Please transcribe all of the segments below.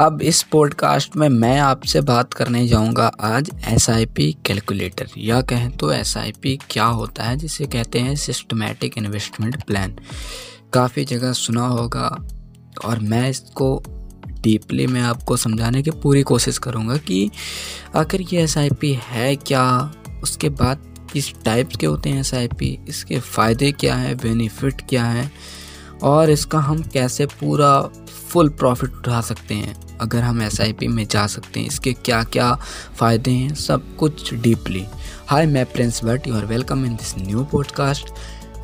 अब इस पॉडकास्ट में मैं आपसे बात करने जाऊँगा आज एस कैलकुलेटर या कहें तो एसआईपी क्या होता है, जिसे कहते हैं सिस्टमेटिक इन्वेस्टमेंट प्लान काफ़ी जगह सुना होगा और मैं इसको डीपली मैं आपको समझाने की पूरी कोशिश करूँगा कि आखिर ये एसआईपी है क्या, उसके बाद किस टाइप्स के होते हैं एसआईपी इसके फ़ायदे क्या हैं बेनिफिट क्या हैं, और इसका हम कैसे पूरा फुल प्रॉफिट उठा सकते हैं, अगर हम एसआईपी में जा सकते हैं, इसके क्या क्या फ़ायदे हैं, सब कुछ डीपली हाई मैं Prince Bhatt you are welcome in this new podcast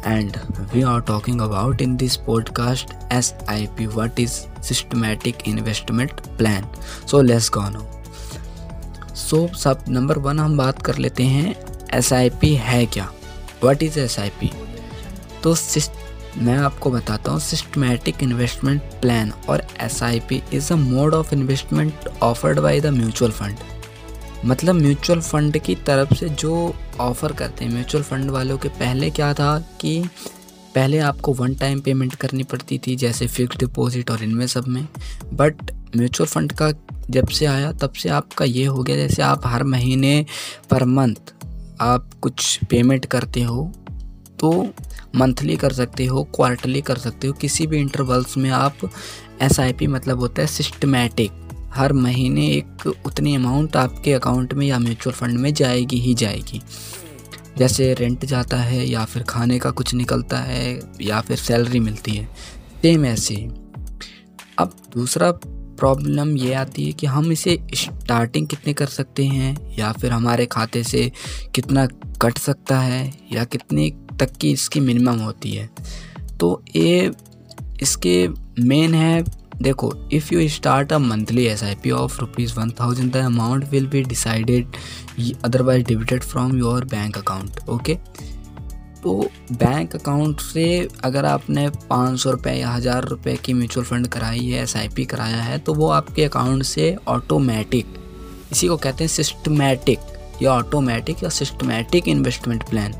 and and we are talking about in this podcast SIP what is systematic investment plan? So, let's go now. So सब number one हम बात कर लेते हैं S I P है क्या? What is S I P तो मैं आपको बताता हूँ सिस्टमेटिक इन्वेस्टमेंट प्लान और S I P is a mode of investment offered by the mutual fund मतलब म्यूचुअल फंड की तरफ़ से जो ऑफ़र करते हैं म्यूचुअल फंड वालों के पहले क्या था कि पहले आपको वन टाइम पेमेंट करनी पड़ती थी, जैसे फिक्स डिपॉजिट और इनमें सब में। बट म्यूचुअल फंड का जब से आया, तब से आपका ये हो गया, जैसे आप हर महीने पर मंथ आप कुछ पेमेंट करते हो तो मंथली कर सकते हो क्वार्टरली कर सकते हो। किसी भी इंटरवल्स में आप एसआईपी मतलब होता है सिस्टमेटिक हर महीने एक उतनी अमाउंट आपके अकाउंट में या म्यूचुअल फंड में जाएगी, ही जाएगी। जैसे रेंट जाता है या फिर खाने का कुछ निकलता है या फिर सैलरी मिलती है सेम ऐसे अब दूसरा प्रॉब्लम ये आती है कि हम इसे स्टार्टिंग कितने कर सकते हैं या फिर हमारे खाते से कितना कट सकता है या कितने तक की इसकी मिनिमम होती है। तो ये इसके मेन है, देखो if you start a monthly S I P of rupees one thousand the amount will be decided otherwise debited from your bank account okay तो बैंक अकाउंट से अगर आपने पाँच सौ रुपये या हज़ार रुपये की म्यूचुअल फंड कराई है एस आई पी कराया है तो वो आपके अकाउंट से ऑटोमेटिक इसी को कहते हैं सिस्टमेटिक या ऑटोमेटिक या सिस्टमेटिक इन्वेस्टमेंट प्लान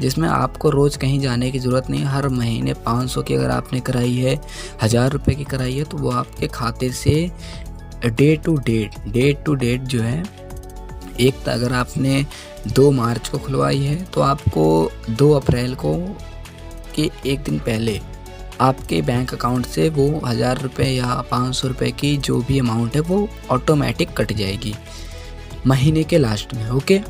जिसमें आपको रोज़ कहीं जाने की ज़रूरत नहीं, हर महीने पाँच सौ की अगर आपने कराई है, हज़ार रुपये की कराई है तो वो आपके खाते से day to date date to date जो है, एक अगर आपने दो मार्च को खुलवाई है तो आपको दो अप्रैल को के एक दिन पहले आपके बैंक अकाउंट से वो हज़ार रुपये या पाँच सौ रुपये की जो भी अमाउंट है, वो ऑटोमेटिक कट जाएगी। महीने के लास्ट में ओके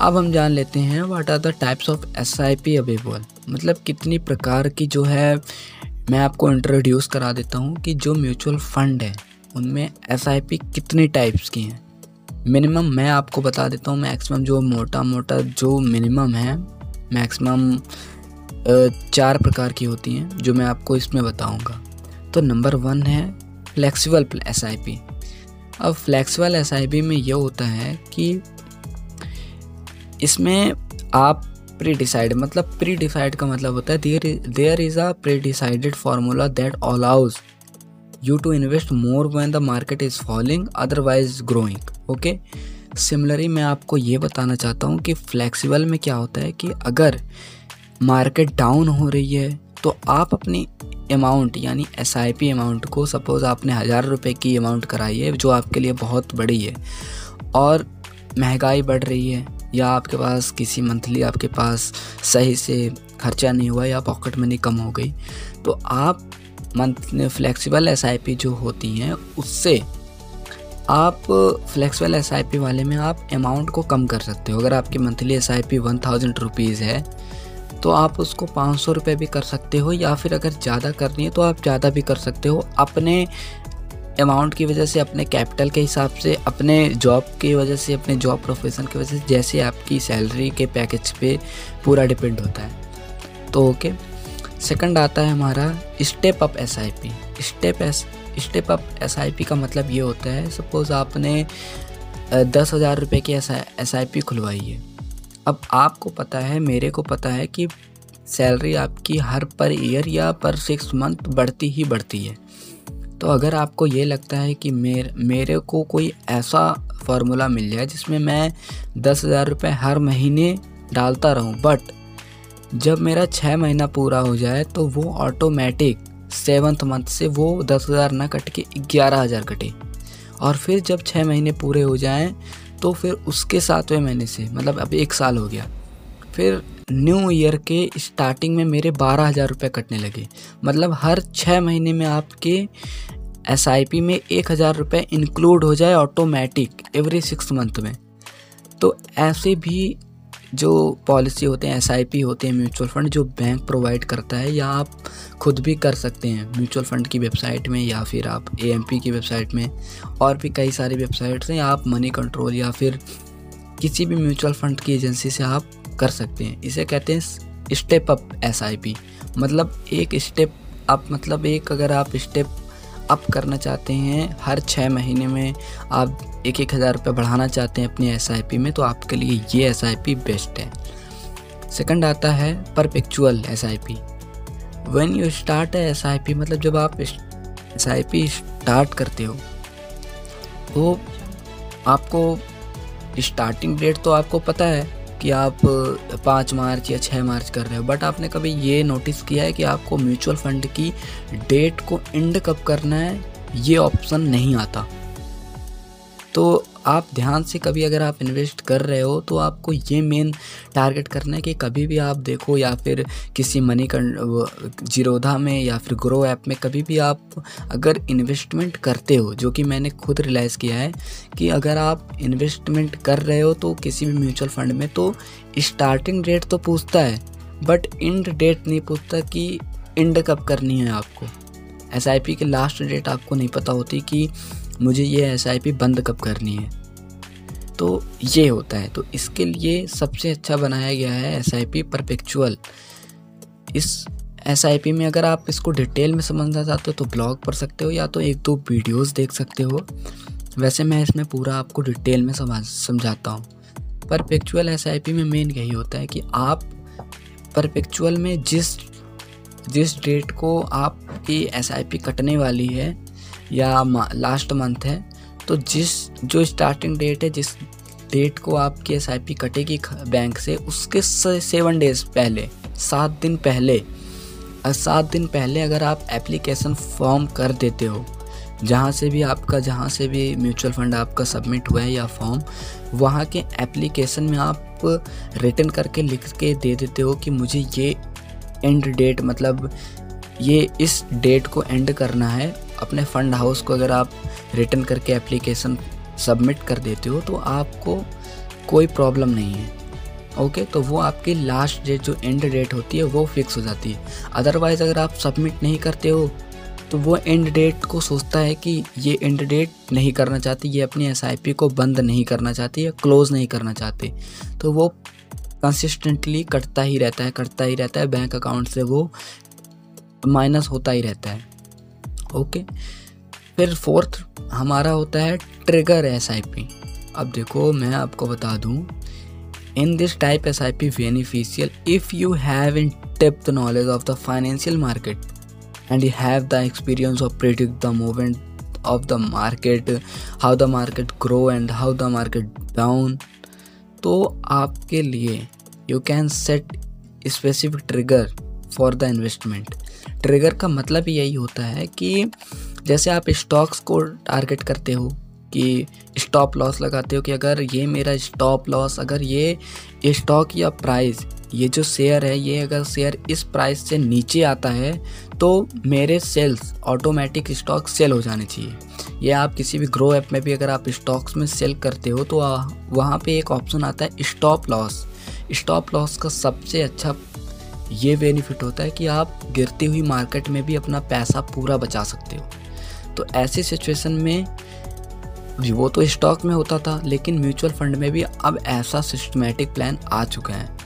अब हम जान लेते हैं what are the types of S I P available मतलब कितनी प्रकार की जो है, मैं आपको इंट्रोड्यूस करा देता हूँ कि जो म्यूचुअल फंड है, उनमें एस आई पी कितनी टाइप्स की हैं। मिनिमम मैं आपको बता देता हूँ मैक्सिमम जो मोटा मोटा जो मिनिमम है मैक्सिमम चार प्रकार की होती हैं, जो मैं आपको इसमें बताऊँगा। तो नंबर वन है फ्लेक्सिबल एस आई पी अब फ्लेक्सिबल एस आई पी में यह होता है कि इसमें आप प्री डिसाइड मतलब प्री डिसाइड का मतलब होता है there there is a pre decided formula that allows you to invest more when the market is falling otherwise growing okay similarly मैं आपको ये बताना चाहता हूँ कि फ्लेक्सिबल में क्या होता है कि अगर मार्केट डाउन हो रही है तो आप अपनी अमाउंट यानी एस आई पी अमाउंट को सपोज़ आपने हज़ार रुपये की अमाउंट कराई है, जो आपके लिए बहुत बड़ी है, और महँगाई बढ़ रही है या आपके पास किसी मंथली आपके पास सही से खर्चा नहीं हुआ या पॉकेट मनी कम हो गई तो आप मंथ फ्लेक्सिबल एसआईपी जो होती हैं, उससे आप फ्लेक्सिबल एसआईपी वाले में आप अमाउंट को कम कर सकते हो। अगर आपकी monthly S I P one thousand rupees है तो आप उसको पाँच सौ रुपये भी कर सकते हो या फिर अगर ज़्यादा करनी है तो आप ज़्यादा भी कर सकते हो। अपने अमाउंट की वजह से, अपने कैपिटल के हिसाब से, अपने जॉब की वजह से, अपने जॉब प्रोफेशन की वजह से, जैसे आपकी सैलरी के पैकेज पे पूरा डिपेंड होता है। तो ओके सेकंड आता है हमारा step up S I P step S step up S I P का मतलब ये होता है सपोज़ आपने दस हज़ार रुपये की एस आई पी खुलवाई है। अब आपको पता है, मेरे को पता है कि सैलरी आपकी हर पर ईयर या पर सिक्स मंथ बढ़ती ही बढ़ती है। तो अगर आपको ये लगता है कि मेरे मेरे को कोई ऐसा फार्मूला मिल जाए जिसमें मैं दस हज़ार रुपये हर महीने डालता रहूँ बट जब मेरा छः महीना पूरा हो जाए तो वो ऑटोमेटिक सेवन्थ मंथ से वो दस हज़ार ना कट के ग्यारह हज़ार कटे। और फिर जब छः महीने पूरे हो जाएँ तो फिर उसके सातवें महीने से मतलब अब एक साल हो गया, फिर न्यू ईयर के स्टार्टिंग में मेरे बारह हज़ार रुपये कटने लगे। मतलब हर छः महीने में आपके एसआईपी में एक हज़ार रुपये इंक्लूड हो जाए ऑटोमेटिक एवरी सिक्स मंथ में। तो ऐसे भी जो पॉलिसी होते हैं एसआईपी होते हैं म्यूचुअल फंड जो बैंक प्रोवाइड करता है या आप खुद भी कर सकते हैं म्यूचुअल फंड की वेबसाइट में या फिर आप ए की वेबसाइट में और भी कई सारी वेबसाइट्स हैं, आप मनी कंट्रोल या फिर किसी भी म्यूचुअल फंड की एजेंसी से आप कर सकते हैं। इसे कहते हैं स्टेप अप एसआईपी मतलब एक स्टेप अप मतलब एक अगर आप स्टेप अप करना चाहते हैं हर छः महीने में, आप एक एक हज़ार रुपये बढ़ाना चाहते हैं अपनी एस में तो आपके लिए ये एसआईपी बेस्ट है। सेकंड आता है perpetual S I P when you start है एस आई पी मतलब जब आप एस आई पी स्टार्ट करते हो तो आपको स्टार्टिंग डेट तो आपको पता है कि आप पाँच मार्च या छः मार्च कर रहे हो। बट आपने कभी ये नोटिस किया है कि आपको म्यूचुअल फंड की डेट को एंड कब करना है? ये ऑप्शन नहीं आता। तो आप ध्यान से कभी अगर आप इन्वेस्ट कर रहे हो तो आपको ये मेन टारगेट करना है कि कभी भी आप देखो या फिर किसी मनी जीरोधा में या फिर ग्रो ऐप में कभी भी आप अगर इन्वेस्टमेंट करते हो, जो कि मैंने खुद रियलाइज़ किया है कि अगर आप इन्वेस्टमेंट कर रहे हो तो किसी भी म्यूचुअल फंड में तो स्टार्टिंग डेट तो पूछता है बट इंड डेट नहीं पूछता कि इंड कब करनी है आपको। एस की लास्ट डेट आपको नहीं पता होती कि मुझे ये एस बंद कब करनी है। तो ये होता है। तो इसके लिए सबसे अच्छा बनाया गया है एस आई पी परपेक्चुअल इस एस आई पी में अगर आप इसको डिटेल में समझना चाहते हो तो ब्लॉग पढ़ सकते हो या तो एक दो वीडियोस देख सकते हो। वैसे मैं इसमें पूरा आपको डिटेल में समझ, समझाता हूँ। परपेक्चुअल एस आई पी में मेन यही होता है कि आप परपेक्चुअल में जिस जिस डेट को आपकी एस आई पी कटने वाली है या लास्ट मंथ है तो जिस, जो स्टार्टिंग डेट है, जिस डेट को आपकी एस आई पी कटेगी बैंक से, उसके सेवन डेज़ पहले, सात दिन पहले सात दिन पहले अगर आप एप्लीकेशन फॉर्म कर देते हो, जहाँ से भी आपका, जहाँ से भी म्यूचुअल फंड आपका सबमिट हुआ है या फॉर्म वहाँ के एप्लीकेशन में आप रिटर्न करके लिख के दे देते हो कि मुझे ये एंड डेट मतलब ये इस डेट को एंड करना है अपने फंड हाउस को अगर आप रिटर्न करके एप्लीकेशन सबमिट कर देते हो तो आपको कोई प्रॉब्लम नहीं है। ओके? तो वो आपकी लास्ट डेट, जो एंड डेट होती है, वो फिक्स हो जाती है। अदरवाइज़ अगर आप सबमिट नहीं करते हो तो वो एंड डेट को सोचता है कि ये एंड डेट नहीं करना चाहती, ये अपनी एसआईपी को बंद नहीं करना चाहती या क्लोज़ नहीं करना चाहते। तो वो कंसिस्टेंटली कटता ही रहता है कटता ही रहता है बैंक अकाउंट से वो माइनस होता ही रहता है। ओके। फिर फोर्थ, हमारा होता है ट्रिगर एसआईपी अब देखो, मैं आपको बता दूँ, in this type S I P beneficial if you have in depth the knowledge of the financial market and you have the experience of predict the movement of the market how the market grow and how the market down तो आपके लिए you can set specific trigger for the investment trigger का मतलब यही होता है कि जैसे आप स्टॉक्स को टारगेट करते हो कि स्टॉप लॉस लगाते हो कि अगर ये मेरा स्टॉप लॉस, अगर ये स्टॉक या प्राइस, ये जो शेयर है, ये अगर शेयर इस प्राइस से नीचे आता है तो मेरे सेल्स ऑटोमेटिक स्टॉक सेल हो जाने चाहिए। ये आप किसी भी ग्रो ऐप में भी अगर आप स्टॉक्स में सेल करते हो तो वहाँ पे एक ऑप्शन आता है स्टॉप लॉस। स्टॉप लॉस का सबसे अच्छा ये बेनिफिट होता है कि आप गिरती हुई मार्केट में भी अपना पैसा पूरा बचा सकते हो। तो ऐसी सिचुएशन में वो तो स्टॉक में होता था, लेकिन म्यूचुअल फंड में भी अब ऐसा सिस्टमेटिक प्लान आ चुका है।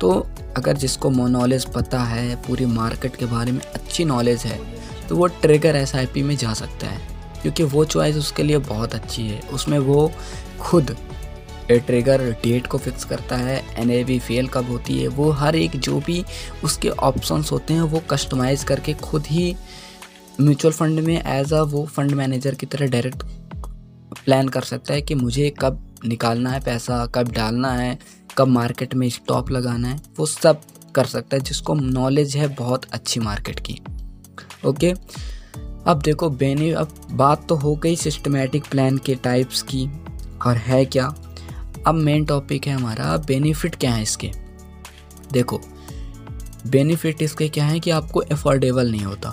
तो अगर जिसको नॉलेज पता है, पूरी मार्केट के बारे में अच्छी नॉलेज है तो वो ट्रिगर एस में जा सकता है। क्योंकि वो चॉइस उसके लिए बहुत अच्छी है। उसमें वो खुद ट्रिगर डेट को फिक्स करता है एन फेल कब होती है, वो हर एक जो भी उसके ऑप्शंस होते हैं, वो कस्टमाइज़ करके खुद ही म्यूचुअल फंड में एज अ वो फंड मैनेजर की तरह डायरेक्ट प्लान कर सकता है कि मुझे कब निकालना है पैसा, कब डालना है, कब मार्केट में स्टॉप लगाना है, वो सब कर सकता है, जिसको नॉलेज है बहुत अच्छी मार्केट की। ओके अब देखो बेनी अब बात तो हो गई सिस्टमेटिक प्लान के टाइप्स की, और है क्या? अब मेन टॉपिक है हमारा बेनिफिट क्या है इसके? देखो बेनिफिट इसके क्या है कि आपको अफोर्डेबल नहीं होता,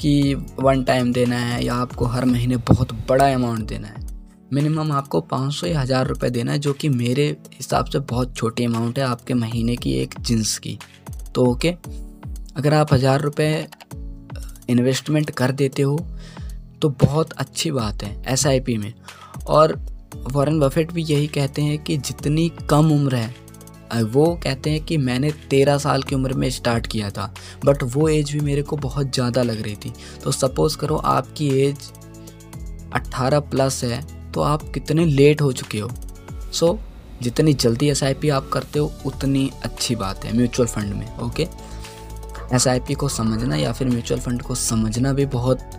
कि वन टाइम देना है या आपको हर महीने बहुत बड़ा अमाउंट देना है। मिनिमम आपको पाँच सौ या हज़ार रुपये देना है, जो कि मेरे हिसाब से बहुत छोटी अमाउंट है आपके महीने की एक जींस की। तो ओके अगर आप हज़ार रुपये इन्वेस्टमेंट कर देते हो तो बहुत अच्छी बात है एसआईपी में। और वॉरेन बफेट भी यही कहते हैं कि जितनी कम उम्र है वो कहते हैं कि मैंने तेरह साल की उम्र में स्टार्ट किया था बट वो एज भी मेरे को बहुत ज़्यादा लग रही थी। तो सपोज़ करो आपकी एज अट्ठारह प्लस है तो आप कितने लेट हो चुके हो। सो so, जितनी जल्दी एसआईपी आप करते हो उतनी अच्छी बात है म्यूचुअल फंड में ओके? एसआईपी को समझना या फिर म्यूचुअल फंड को समझना भी बहुत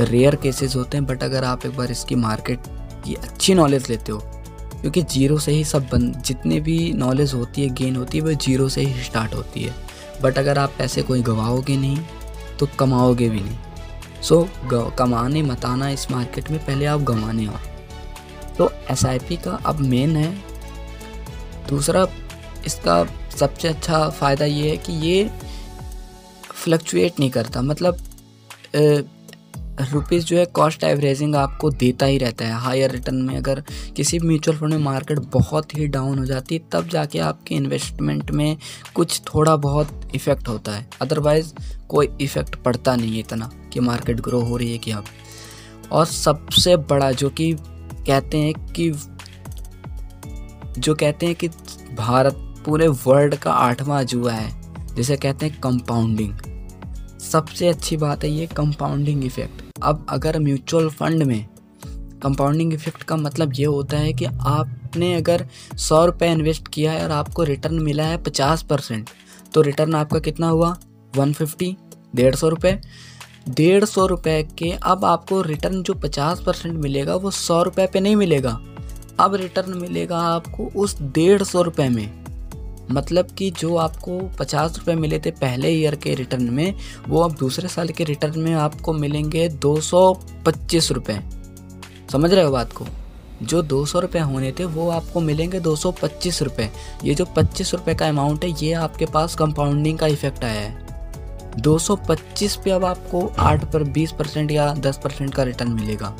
रेयर केसेस होते हैं बट अगर आप एक बार इसकी मार्केट की अच्छी नॉलेज लेते हो। क्योंकि ज़ीरो से ही सब बन जितने भी नॉलेज होती है गेन होती है वो ज़ीरो से ही स्टार्ट होती है। बट अगर आप पैसे कोई गवाओगे नहीं तो कमाओगे भी नहीं। सो so, कमाने मताना इस मार्केट में पहले आप गंवाने आओ। तो एसआईपी का अब मेन है। दूसरा इसका सबसे अच्छा फ़ायदा ये है कि ये फ्लक्चुएट नहीं करता। मतलब रुपीज़ जो है कॉस्ट एवरेजिंग आपको देता ही रहता है। हायर रिटर्न में अगर किसी भी म्यूचुअल फंड में मार्केट बहुत ही डाउन हो जाती है तब जाके आपके इन्वेस्टमेंट में कुछ थोड़ा बहुत इफ़ेक्ट होता है। अदरवाइज़ कोई इफ़ेक्ट पड़ता नहीं है इतना कि मार्केट ग्रो हो रही है कि अब। और सबसे बड़ा जो कि कहते हैं कि, जो कहते हैं कि भारत पूरे वर्ल्ड का आठवां जुआ है, जिसे कहते हैं कंपाउंडिंग सबसे अच्छी बात है ये कंपाउंडिंग इफ़ेक्ट अब अगर म्यूचुअल फंड में कंपाउंडिंग इफ़ेक्ट का मतलब ये होता है कि आपने अगर सौ रुपये इन्वेस्ट किया है और आपको रिटर्न मिला है पचास परसेंट तो रिटर्न आपका कितना हुआ? वन फिफ्टी डेढ़ सौ रुपये डेढ़ सौ रुपये के अब आपको रिटर्न जो पचास परसेंट मिलेगा, वो सौ रुपये पे नहीं मिलेगा। अब रिटर्न मिलेगा आपको उस डेढ़ सौ रुपये में। मतलब कि जो आपको पचास रुपये मिले थे पहले ईयर के रिटर्न में, वो अब दूसरे साल के रिटर्न में आपको मिलेंगे दो सौ पच्चीस रुपये समझ रहे हो बात को? जो दो सौ रुपये होने थे, वो आपको मिलेंगे दो सौ पच्चीस रुपये ये जो पच्चीस रुपये का अमाउंट है, ये आपके पास कंपाउंडिंग का इफ़ेक्ट आया है। 225 पे अब आपको 8 पर 20 परसेंट या 10 परसेंट का रिटर्न मिलेगा।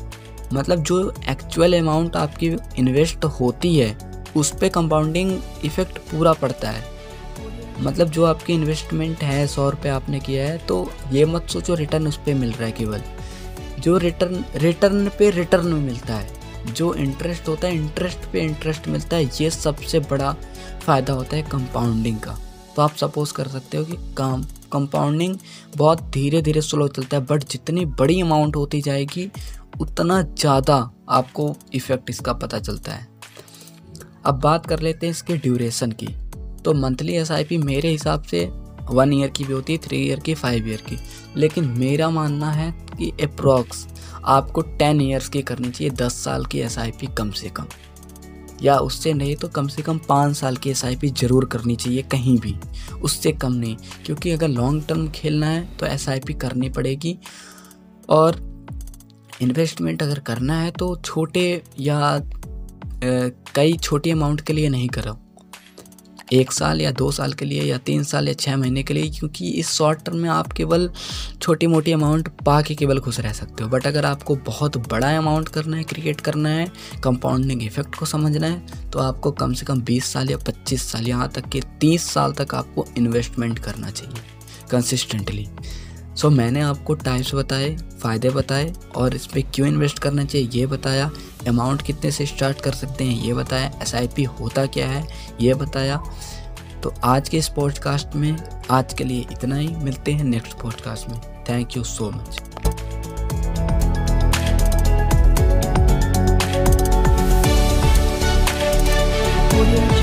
मतलब जो एक्चुअल अमाउंट आपकी इन्वेस्ट होती है उस पर कंपाउंडिंग इफ़ेक्ट पूरा पड़ता है। मतलब जो आपकी इन्वेस्टमेंट है, सौ रुपये आपने किया है तो ये मत सोचो रिटर्न उस पर मिल रहा है केवल। जो रिटर्न रिटर्न पे रिटर्न मिलता है, जो इंटरेस्ट होता है इंटरेस्ट पे इंटरेस्ट मिलता है, ये सबसे बड़ा फ़ायदा होता है कंपाउंडिंग का। तो आप सपोज़ कर सकते हो कि काम कंपाउंडिंग बहुत धीरे धीरे स्लो चलता है बट जितनी बड़ी अमाउंट होती जाएगी, उतना ज़्यादा आपको इफ़ेक्ट इसका पता चलता है। अब बात कर लेते हैं इसके ड्यूरेशन की। तो मंथली एसआईपी मेरे हिसाब से वन ईयर की भी होती है थ्री ईयर की फाइव ईयर की। लेकिन मेरा मानना है कि अप्रॉक्स आपको टेन ईयर्स की करनी चाहिए, दस साल की एसआईपी कम से कम। या उससे नहीं तो कम से कम पाँच साल की एसआईपी ज़रूर करनी चाहिए कहीं भी। उससे कम नहीं, क्योंकि अगर लॉन्ग टर्म खेलना है तो एसआईपी करनी पड़ेगी। और इन्वेस्टमेंट अगर करना है तो छोटे या कई छोटी अमाउंट के लिए नहीं करो। एक साल या दो साल के लिए या तीन साल या छः महीने के लिए, क्योंकि इस शॉर्ट टर्म में आप केवल छोटी मोटी अमाउंट पा के केवल खुश रह सकते हो। बट अगर आपको बहुत बड़ा अमाउंट करना है क्रिएट करना है कंपाउंडिंग इफ़ेक्ट को समझना है तो आपको कम से कम 20 साल या 25 साल, यहाँ तक के 30 साल तक आपको इन्वेस्टमेंट करना चाहिए कंसिस्टेंटली सो so, मैंने आपको टाइप्स बताए फ़ायदे बताए और इस पर क्यों इन्वेस्ट करना चाहिए ये बताया। अमाउंट कितने से स्टार्ट कर सकते हैं ये बताया। एस होता क्या है ये बताया। तो आज के इस पॉडकास्ट में आज के लिए इतना ही। मिलते हैं नेक्स्ट पॉडकास्ट में। Thank you so much Audio